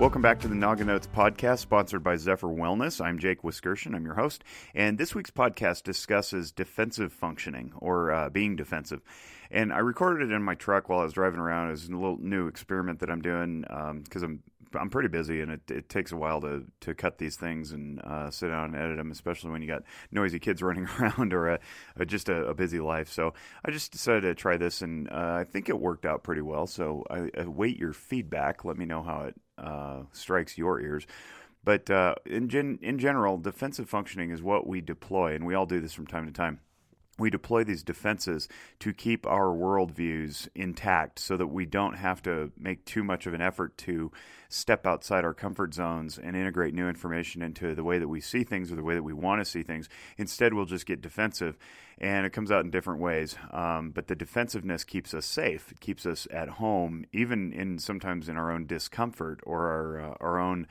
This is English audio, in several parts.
Welcome back to the Noggin Notes podcast, sponsored by Zephyr Wellness. I'm Jake Wiskerson. I'm your host, and this week's podcast discusses defensive functioning or uh, being defensive. And I recorded it in my truck while I was driving around. It's a little new experiment that I'm doing because um, I'm I'm pretty busy, and it, it takes a while to to cut these things and uh, sit down and edit them, especially when you got noisy kids running around or a, a just a, a, busy life. So I just decided to try this, and uh, I think it worked out pretty well. So I await your feedback. Let me know how it uh, strikes your ears. But uh, in gen- in general, defensive functioning is what we deploy, and we all do this from time to time we deploy these defenses to keep our worldviews intact so that we don't have to make too much of an effort to step outside our comfort zones and integrate new information into the way that we see things or the way that we want to see things. Instead, we'll just get defensive, and it comes out in different ways. Um, but the defensiveness keeps us safe, it keeps us at home, even in sometimes in our own discomfort or our, uh, our own.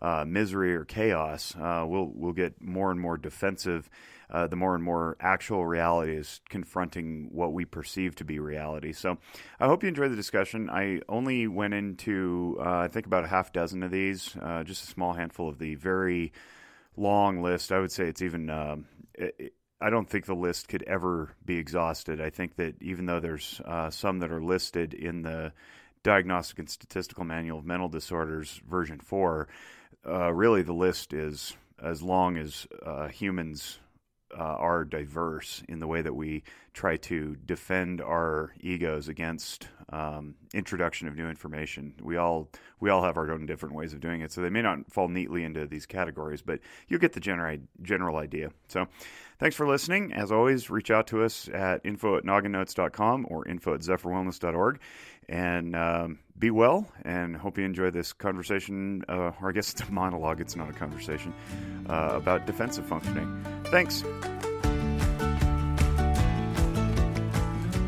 Uh, misery or chaos, uh, we'll we'll get more and more defensive uh, the more and more actual reality is confronting what we perceive to be reality. So I hope you enjoyed the discussion. I only went into, uh, I think, about a half dozen of these, uh, just a small handful of the very long list. I would say it's even. Um, it, I don't think the list could ever be exhausted. I think that even though there's uh, some that are listed in the Diagnostic and Statistical Manual of Mental Disorders, version 4, uh, really the list is as long as uh, humans uh, are diverse in the way that we try to defend our egos against um, introduction of new information. We all we all have our own different ways of doing it, so they may not fall neatly into these categories, but you get the general general idea. So, thanks for listening. As always, reach out to us at info at naganotes.com or info at zephyrwellness.org, and um, be well. And hope you enjoy this conversation, uh, or I guess it's a monologue. It's not a conversation uh, about defensive functioning. Thanks.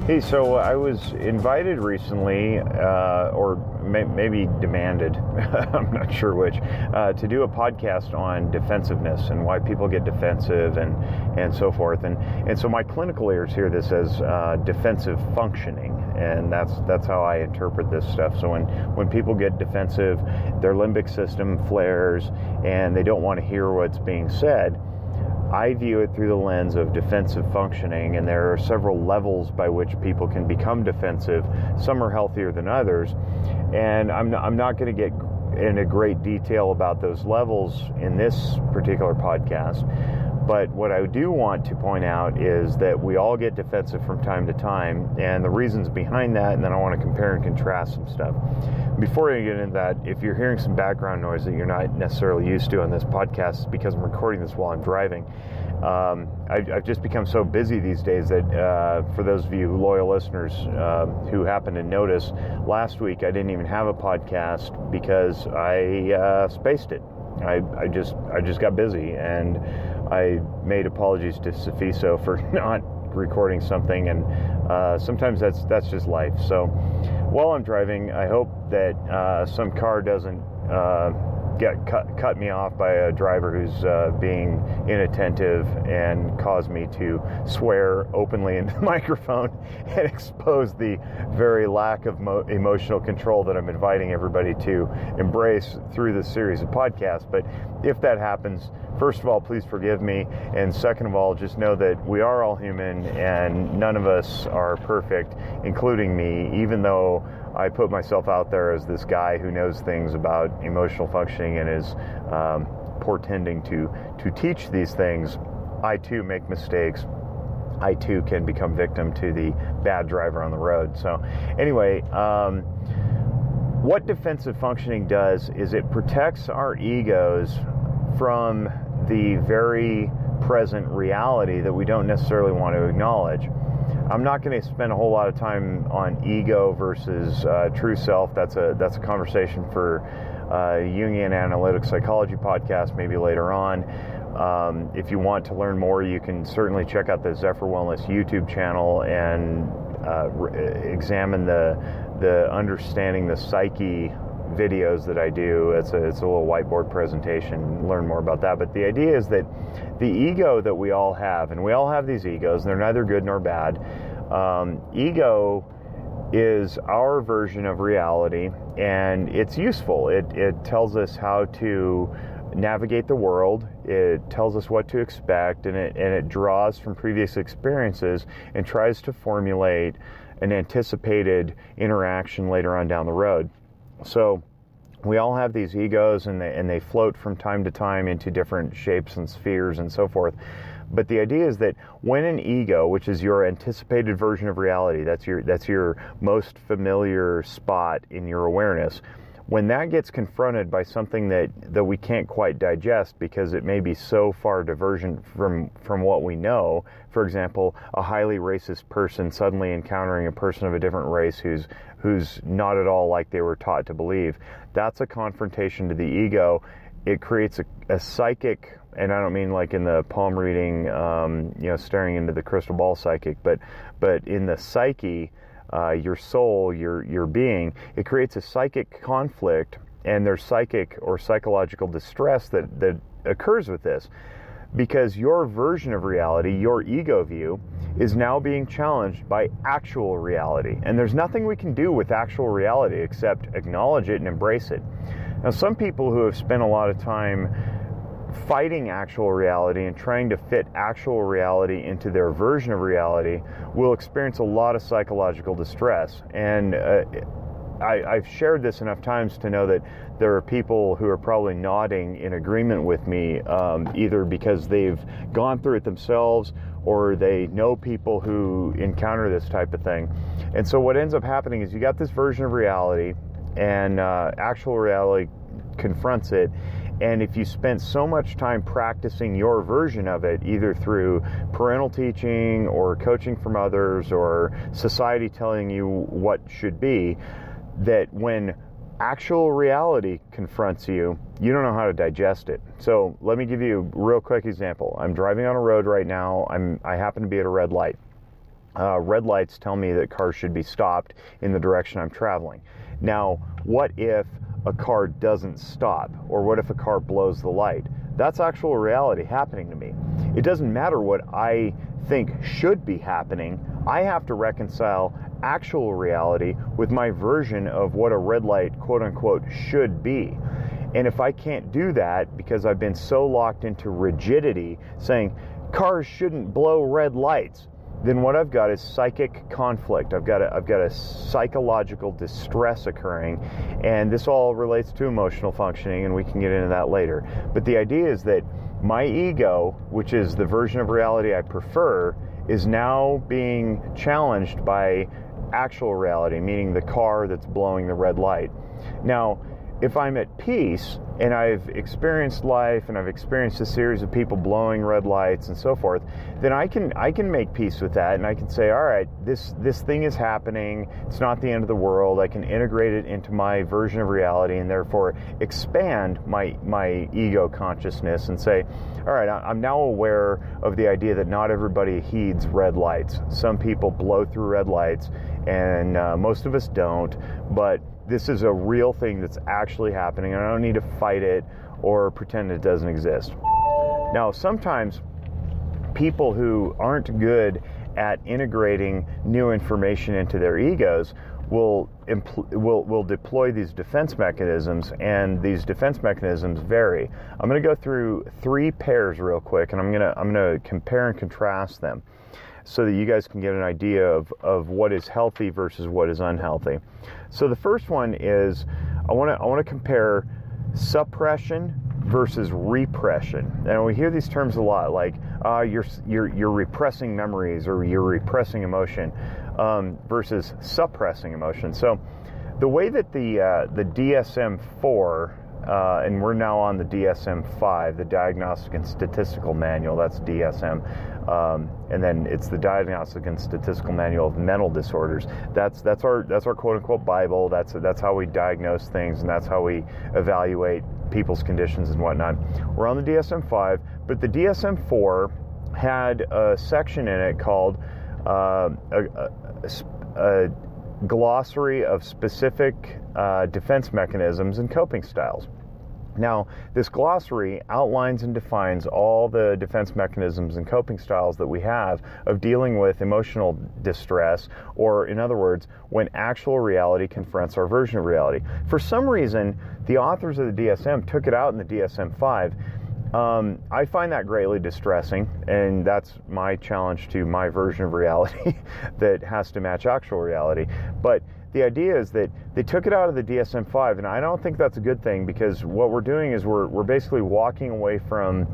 Hey, so I was invited recently, uh, or may- maybe demanded, I'm not sure which, uh, to do a podcast on defensiveness and why people get defensive and, and so forth. And, and so my clinical ears hear this as uh, defensive functioning, and that's, that's how I interpret this stuff. So when, when people get defensive, their limbic system flares and they don't want to hear what's being said I view it through the lens of defensive functioning, and there are several levels by which people can become defensive. Some are healthier than others, and I'm not, I'm not going to get in a great detail about those levels in this particular podcast. But what I do want to point out is that we all get defensive from time to time, and the reasons behind that, and then I want to compare and contrast some stuff. Before I get into that, if you're hearing some background noise that you're not necessarily used to on this podcast, it's because I'm recording this while I'm driving. Um, I've, I've, just become so busy these days that uh, for those of you loyal listeners uh, who happen to notice, last week I didn't even have a podcast because I uh, spaced it. I, I just I just got busy and I made apologies to Safiso for not recording something, and uh, sometimes that's that's just life. So while I'm driving, I hope that uh, some car doesn't uh, get cut, cut me off by a driver who's uh, being inattentive and caused me to swear openly into the microphone and expose the very lack of mo- emotional control that I'm inviting everybody to embrace through this series of podcasts. But if that happens, first of all, please forgive me. And second of all, just know that we are all human and none of us are perfect, including me, even though I put myself out there as this guy who knows things about emotional functioning and is um, portending to to teach these things. I too make mistakes. I too can become victim to the bad driver on the road. So, anyway, um, what defensive functioning does is it protects our egos from the very present reality that we don't necessarily want to acknowledge. I'm not going to spend a whole lot of time on ego versus uh, true self. That's a that's a conversation for uh, Jungian analytic psychology podcast maybe later on. Um, if you want to learn more, you can certainly check out the Zephyr Wellness YouTube channel and uh, re- examine the the understanding the psyche videos that I do. It's a, it's a little whiteboard presentation. Learn more about that. But the idea is that the ego that we all have, and we all have these egos, they're neither good nor bad. Um, ego is our version of reality, and it's useful. It, it tells us how to navigate the world. It tells us what to expect, and it, and it draws from previous experiences and tries to formulate an anticipated interaction later on down the road. So, we all have these egos and they, and they float from time to time into different shapes and spheres and so forth. But the idea is that when an ego, which is your anticipated version of reality, that's your that's your most familiar spot in your awareness, when that gets confronted by something that, that we can't quite digest because it may be so far divergent from from what we know, for example, a highly racist person suddenly encountering a person of a different race who's who's not at all like they were taught to believe, that's a confrontation to the ego. It creates a, a psychic and I don't mean like in the palm reading, um, you know, staring into the crystal ball psychic, but but in the psyche, uh, your soul, your your being, it creates a psychic conflict, and there's psychic or psychological distress that that occurs with this, because your version of reality, your ego view, is now being challenged by actual reality, and there's nothing we can do with actual reality except acknowledge it and embrace it. Now, some people who have spent a lot of time fighting actual reality and trying to fit actual reality into their version of reality will experience a lot of psychological distress. And uh, I, have shared this enough times to know that there are people who are probably nodding in agreement with me, um, either because they've gone through it themselves or they know people who encounter this type of thing. And so, what ends up happening is you got this version of reality, and uh, actual reality confronts it and if you spent so much time practicing your version of it, either through parental teaching or coaching from others or society telling you what should be, that when actual reality confronts you, you don't know how to digest it. So let me give you a real quick example. I'm driving on a road right now. I'm I happen to be at a red light. Uh, red lights tell me that cars should be stopped in the direction I'm traveling. Now, what if a car doesn't stop? Or what if a car blows the light? That's actual reality happening to me. It doesn't matter what I think should be happening. I have to reconcile actual reality with my version of what a red light, quote unquote, should be. And if I can't do that because I've been so locked into rigidity, saying cars shouldn't blow red lights, then what I've got is psychic conflict. I've got a, I've got a psychological distress occurring, and this all relates to emotional functioning, and we can get into that later. But the idea is that my ego, which is the version of reality I prefer, is now being challenged by actual reality, meaning the car that's blowing the red light. Now, if I'm at peace and I've experienced life and I've experienced a series of people blowing red lights and so forth, then I can I can make peace with that and I can say, all right, this this thing is happening. It's not the end of the world. I can integrate it into my version of reality and therefore expand my my ego consciousness and say, all right, I'm now aware of the idea that not everybody heeds red lights. Some people blow through red lights and uh, most of us don't, but this is a real thing that's actually happening, and I don't need to fight it or pretend it doesn't exist. Now, sometimes people who aren't good at integrating new information into their egos will impl- will will deploy these defense mechanisms, and these defense mechanisms vary. I'm going to go through three pairs real quick, and I'm going to I'm going to compare and contrast them so that you guys can get an idea of, of what is healthy versus what is unhealthy. So the first one is I want to I want to compare suppression versus repression. And we hear these terms a lot, like uh, you're you're you're repressing memories or you're repressing emotion um, versus suppressing emotion. So the way that the uh, the DSM four uh, and we're now on the DSM 5, the Diagnostic and Statistical Manual. That's DSM. Um, and then it's the Diagnostic and Statistical Manual of Mental Disorders. That's that's our that's our quote unquote Bible. That's that's how we diagnose things, and that's how we evaluate people's conditions and whatnot. We're on the DSM 5, but the DSM 4 had a section in it called uh, a, a, a glossary of specific uh, defense mechanisms and coping styles. Now, this glossary outlines and defines all the defense mechanisms and coping styles that we have of dealing with emotional distress, or in other words, when actual reality confronts our version of reality. For some reason, the authors of the DSM took it out in the DSM 5. Um, I find that greatly distressing, and that's my challenge to my version of reality that has to match actual reality. But the idea is that they took it out of the DSM 5, and I don't think that's a good thing because what we're doing is we're, we're basically walking away from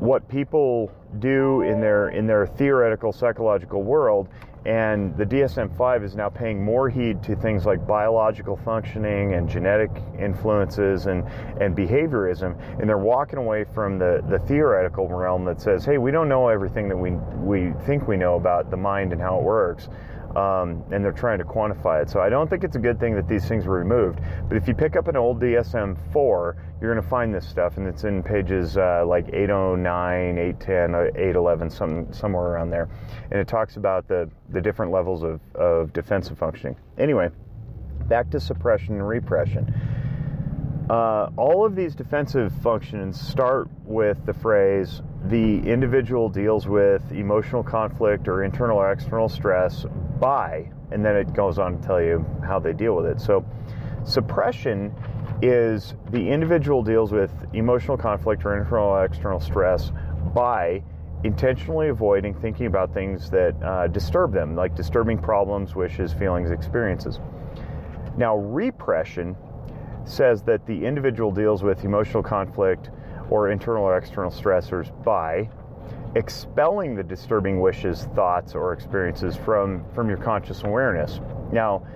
what people do in their in their theoretical psychological world and the DSM-5 is now paying more heed to things like biological functioning and genetic influences and, and behaviorism. And they're walking away from the, the theoretical realm that says hey we don't know everything that we we think we know about the mind and how it works um, and they're trying to quantify it. So I don't think it's a good thing that these things were removed. But if you pick up an old DSM 4, you're going to find this stuff, and it's in pages uh, like 809, 810, 811, some, somewhere around there. And it talks about the, the different levels of, of defensive functioning. Anyway, back to suppression and repression. Uh, all of these defensive functions start with the phrase the individual deals with emotional conflict or internal or external stress by, and then it goes on to tell you how they deal with it. So, suppression is the individual deals with emotional conflict or internal or external stress by intentionally avoiding thinking about things that uh, disturb them, like disturbing problems, wishes, feelings, experiences. Now, repression says that the individual deals with emotional conflict or internal or external stressors by expelling the disturbing wishes, thoughts, or experiences from, from your conscious awareness. Now,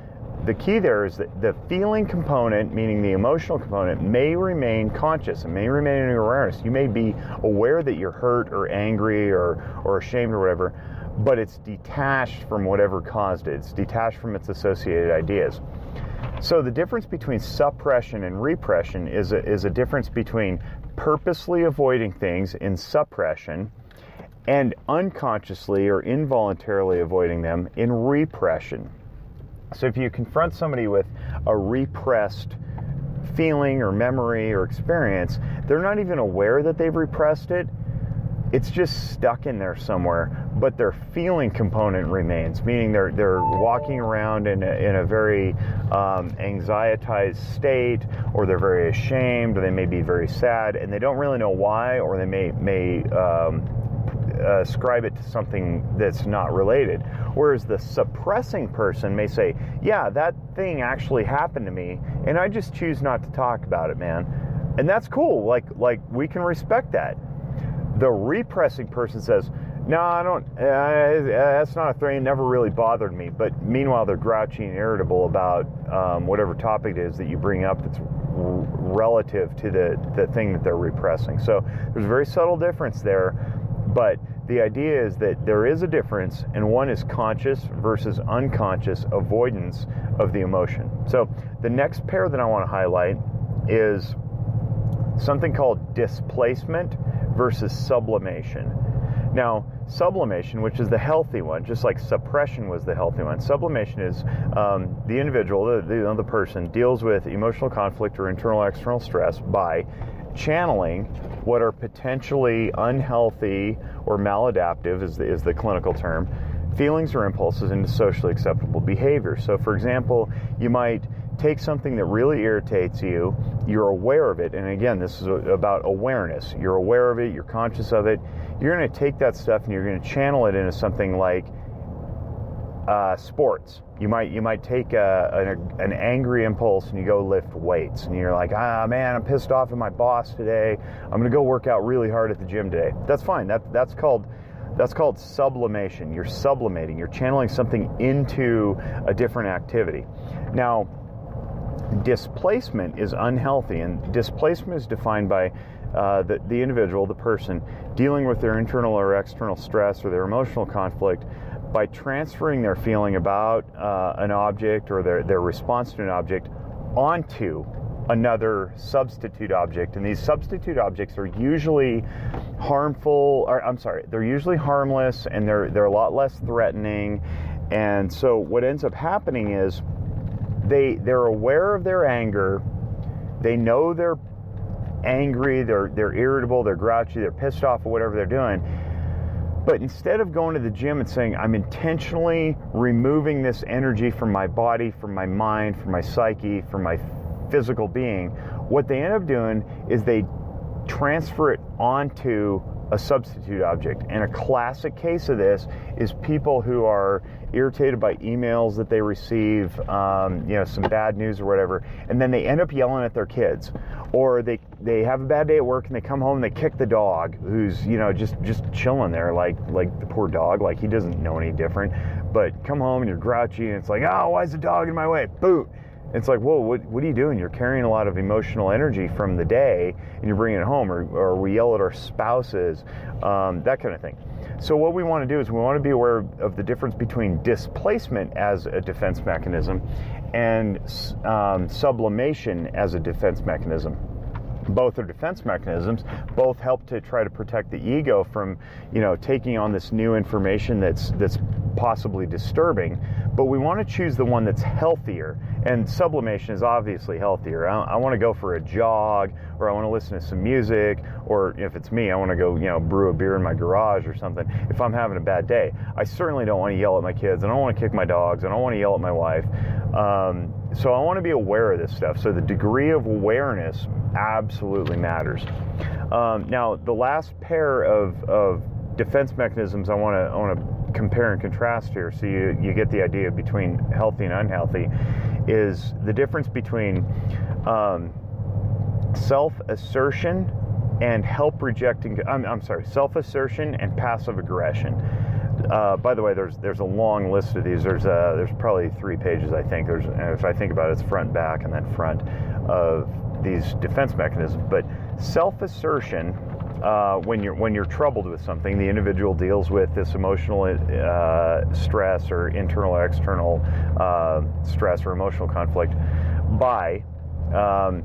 the key there is that the feeling component, meaning the emotional component, may remain conscious and may remain in your awareness. You may be aware that you're hurt or angry or, or ashamed or whatever, but it's detached from whatever caused it. It's detached from its associated ideas. So the difference between suppression and repression is a, is a difference between purposely avoiding things in suppression and unconsciously or involuntarily avoiding them in repression. So if you confront somebody with a repressed feeling or memory or experience, they're not even aware that they've repressed it it's just stuck in there somewhere, but their feeling component remains, meaning they're they're walking around in a, in a very um, anxietized state, or they're very ashamed, or they may be very sad, and they don't really know why, or they may may um, ascribe it to something that's not related. Whereas the suppressing person may say, "Yeah, that thing actually happened to me, and I just choose not to talk about it, man." And that's cool. Like like we can respect that the repressing person says, no, I don't, uh, that's not a thing, never really bothered me. But meanwhile, they're grouchy and irritable about um, whatever topic it is that you bring up that's r- relative to the, the thing that they're repressing. So there's a very subtle difference there, but the idea is that there is a difference, and one is conscious versus unconscious avoidance of the emotion. So the next pair that I want to highlight is something called displacement versus sublimation. Now, sublimation, which is the healthy one, just like suppression was the healthy one, sublimation is um, the individual, the, the, the person, deals with emotional conflict or internal external stress by channeling what are potentially unhealthy or maladaptive, is the, is the clinical term, feelings or impulses into socially acceptable behavior. So, for example, you might take something that really irritates you, you're aware of it, and again, this is about awareness. You're aware of it, you're conscious of it. You're going to take that stuff and you're going to channel it into something like uh, sports. You might you might take a, an, an angry impulse and you go lift weights, and you're like, ah man, I'm pissed off at my boss today. I'm going to go work out really hard at the gym today. That's fine. That that's called that's called sublimation. You're sublimating. You're channeling something into a different activity. Now displacement is unhealthy, and displacement is defined by uh, the, the individual, the person, dealing with their internal or external stress or their emotional conflict by transferring their feeling about uh, an object or their, their response to an object onto another substitute object. And these substitute objects are usually harmful, or I'm sorry, they're usually harmless and they're, they're a lot less threatening. And so what ends up happening is they they're aware of their anger they know they're angry, they're they're irritable, they're grouchy, they're pissed off, or whatever they're doing. But instead of going to the gym and saying, I'm intentionally removing this energy from my body, from my mind, from my psyche, from my physical being, what they end up doing is they transfer it onto a substitute object. And a classic case of this is people who are irritated by emails that they receive, um, you know, some bad news or whatever, and then they end up yelling at their kids, or they they have a bad day at work and they come home and they kick the dog who's you know just just chilling there like like the poor dog like he doesn't know any different, but come home and you're grouchy and it's like oh why is the dog in my way? Boot it's like, whoa, what, what are you doing? You're carrying a lot of emotional energy from the day and you're bringing it home, or, or we yell at our spouses, um, that kind of thing. So, what we want to do is we want to be aware of the difference between displacement as a defense mechanism and um, sublimation as a defense mechanism both are defense mechanisms both help to try to protect the ego from you know taking on this new information that's that's possibly disturbing but we want to choose the one that's healthier and sublimation is obviously healthier i, I want to go for a jog or i want to listen to some music or if it's me i want to go you know brew a beer in my garage or something if i'm having a bad day i certainly don't want to yell at my kids and i don't want to kick my dogs and i don't want to yell at my wife um, so I want to be aware of this stuff. So the degree of awareness absolutely matters. Um, now, the last pair of, of defense mechanisms I want to I want to compare and contrast here, so you you get the idea between healthy and unhealthy, is the difference between um, self assertion and help rejecting. I'm, I'm sorry, self assertion and passive aggression. Uh, by the way, there's there's a long list of these. There's uh, there's probably three pages. I think there's if I think about it, it's front, back, and then front of these defense mechanisms. But self-assertion, uh, when you're when you're troubled with something, the individual deals with this emotional uh, stress or internal or external uh, stress or emotional conflict by um,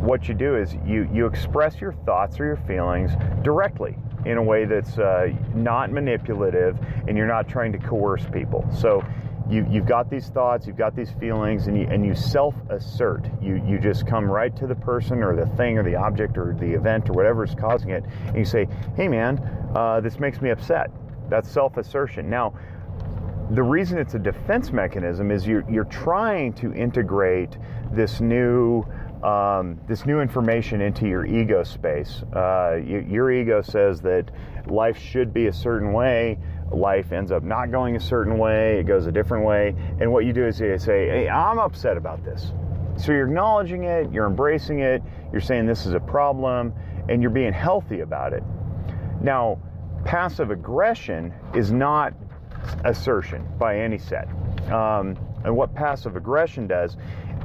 what you do is you you express your thoughts or your feelings directly in a way that's uh, not manipulative and you're not trying to coerce people. So you, you've got these thoughts, you've got these feelings, and you, and you self assert. You, you just come right to the person or the thing or the object or the event or whatever is causing it, and you say, hey man, uh, this makes me upset. That's self assertion. Now, the reason it's a defense mechanism is you're, you're trying to integrate this new um, this new information into your ego space. Uh, you, your ego says that life should be a certain way. Life ends up not going a certain way. It goes a different way. And what you do is you say, "Hey, I'm upset about this." So you're acknowledging it. You're embracing it. You're saying this is a problem, and you're being healthy about it. Now, passive aggression is not assertion by any set. Um, and what passive aggression does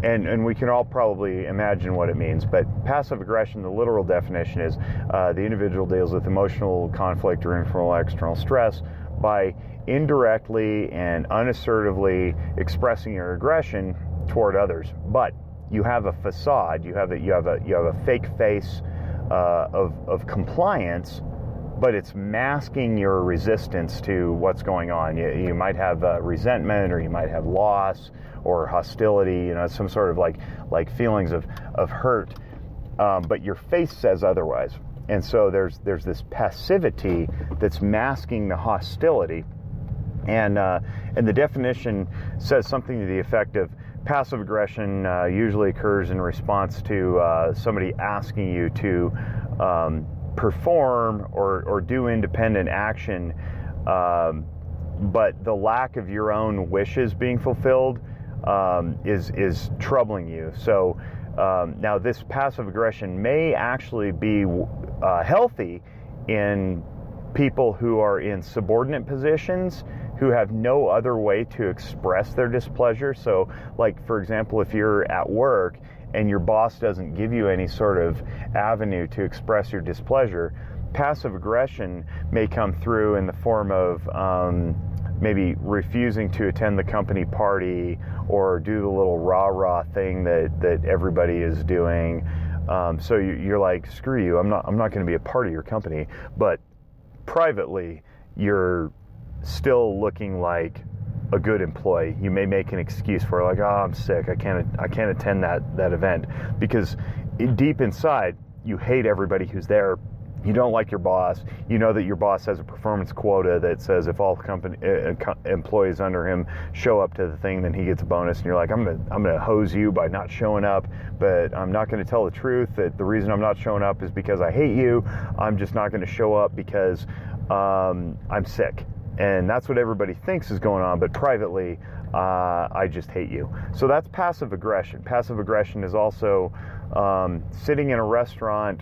and, and we can all probably imagine what it means. But passive aggression, the literal definition is uh, the individual deals with emotional conflict or internal external stress by indirectly and unassertively expressing your aggression toward others. But you have a facade, you have a, you have a, you have a fake face uh, of, of compliance but it's masking your resistance to what's going on. You, you might have uh, resentment, or you might have loss, or hostility. You know, some sort of like like feelings of of hurt, um, but your face says otherwise. And so there's there's this passivity that's masking the hostility, and uh, and the definition says something to the effect of passive aggression uh, usually occurs in response to uh, somebody asking you to um, perform or, or do independent action, um, but the lack of your own wishes being fulfilled um, is is troubling you. So um, now this passive aggression may actually be uh, healthy in people who are in subordinate positions who have no other way to express their displeasure. So, like for example, if you're at work and your boss doesn't give you any sort of avenue to express your displeasure, passive aggression may come through in the form of um, maybe refusing to attend the company party or do the little rah rah thing that, that everybody is doing. Um, so you, are like, screw you, I'm not, I'm not going to be a part of your company. But privately, you're still looking like a good employee. You may make an excuse for like, oh, I'm sick. I can't I can't attend that that event because deep inside you hate everybody who's there you don't like your boss. You know that your boss has a performance quota that says if all company uh, employees under him show up to the thing, then he gets a bonus. And you're like, I'm gonna I'm gonna hose you by not showing up, but I'm not gonna tell the truth that the reason I'm not showing up is because I hate you. I'm just not gonna show up because um, I'm sick. And that's what everybody thinks is going on, but privately, uh, I just hate you. So that's passive aggression. Passive aggression is also um, sitting in a restaurant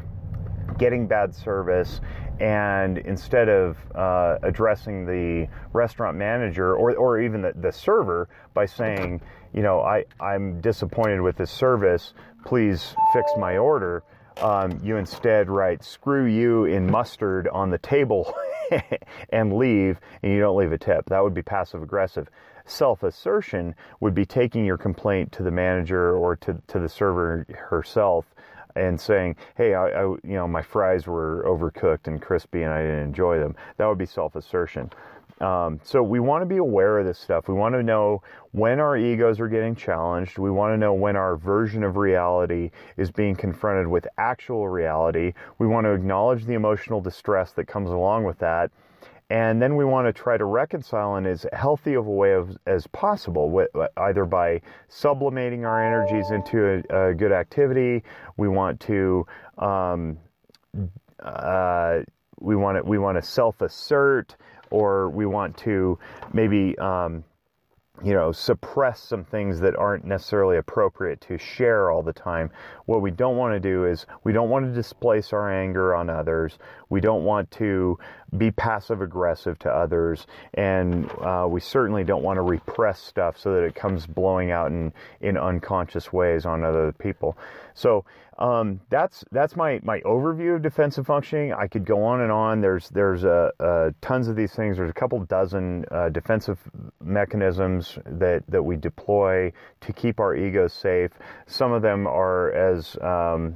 getting bad service and instead of uh, addressing the restaurant manager or, or even the, the server by saying, you know, I, I'm disappointed with this service, please fix my order, um, you instead write screw you in mustard on the table and leave, and you don't leave a tip. That would be passive aggressive. Self assertion would be taking your complaint to the manager or to, to the server herself and saying, "Hey, I, I, you know my fries were overcooked and crispy, and I didn't enjoy them." That would be self-assertion. Um, so we want to be aware of this stuff. We want to know when our egos are getting challenged. We want to know when our version of reality is being confronted with actual reality. We want to acknowledge the emotional distress that comes along with that and then we want to try to reconcile in as healthy of a way of, as possible, either by sublimating our energies into a, a good activity. We want to um, uh, we want to we want to self assert, or we want to maybe um, you know, suppress some things that aren't necessarily appropriate to share all the time. What we don't want to do is we don't want to displace our anger on others. We don't want to be passive aggressive to others. And uh, we certainly don't want to repress stuff so that it comes blowing out in, in unconscious ways on other people. So um, that's that's my, my overview of defensive functioning. I could go on and on. There's there's uh, tons of these things. There's a couple dozen uh, defensive mechanisms that that we deploy to keep our egos safe. Some of them are as um,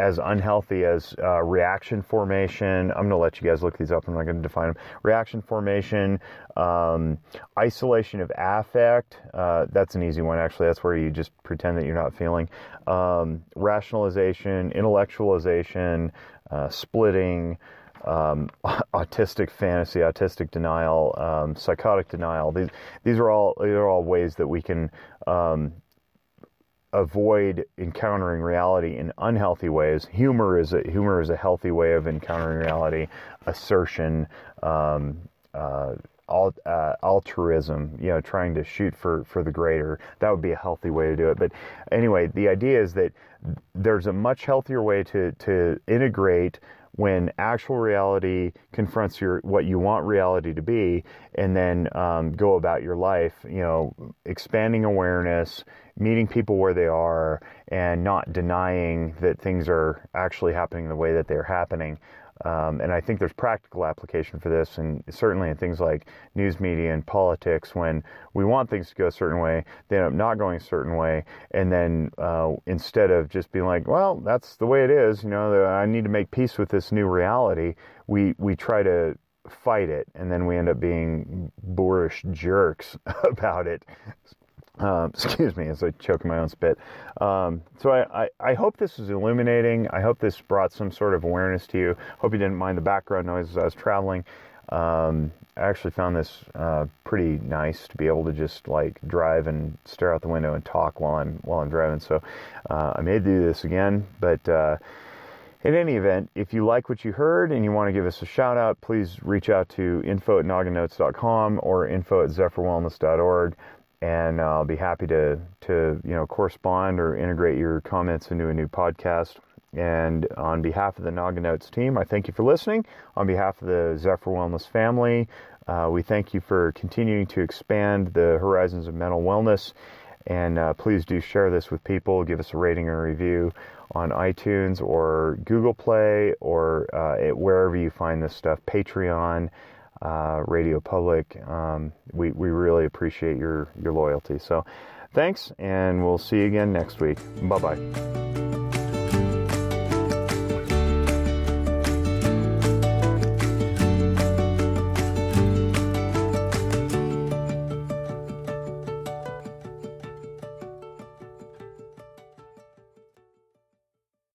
as unhealthy as uh, reaction formation. I'm going to let you guys look these up. I'm not going to define them. Reaction formation, um, isolation of affect. Uh, that's an easy one, actually. That's where you just pretend that you're not feeling. Um, rationalization, intellectualization, uh, splitting. Um, autistic fantasy, autistic denial, um, psychotic denial. These these are all these are all ways that we can um, avoid encountering reality in unhealthy ways. Humor is a humor is a healthy way of encountering reality. Assertion, um, uh, al- uh, altruism, you know, trying to shoot for for the greater. That would be a healthy way to do it. But anyway, the idea is that there's a much healthier way to to integrate when actual reality confronts your what you want reality to be, and then um, go about your life. You know, expanding awareness, meeting people where they are, and not denying that things are actually happening the way that they're happening. Um, and I think there's practical application for this, and certainly in things like news media and politics, when we want things to go a certain way, they end up not going a certain way, and then uh, instead of just being like, "Well, that's the way it is," you know, I need to make peace with this new reality, we we try to fight it, and then we end up being boorish jerks about it. Um, excuse me as I choke my own spit. Um, so I, I, I, hope this was illuminating. I hope this brought some sort of awareness to you. Hope you didn't mind the background noise as I was traveling. Um, I actually found this uh, pretty nice to be able to just like drive and stare out the window and talk while I'm while I'm driving. So uh, I may do this again, but. Uh, in any event, if you like what you heard and you want to give us a shout out, please reach out to info at nogginotes.com or info at zephyrwellness.org and I'll be happy to to you know correspond or integrate your comments into a new podcast. And on behalf of the Noggin Notes team, I thank you for listening. On behalf of the Zephyr Wellness family, uh, we thank you for continuing to expand the horizons of mental wellness. And uh, please do share this with people. Give us a rating or a review on iTunes or Google Play or uh, wherever you find this stuff. Patreon uh, Radio Public. Um, we, we really appreciate your, your loyalty. So thanks, and we'll see you again next week. Bye bye.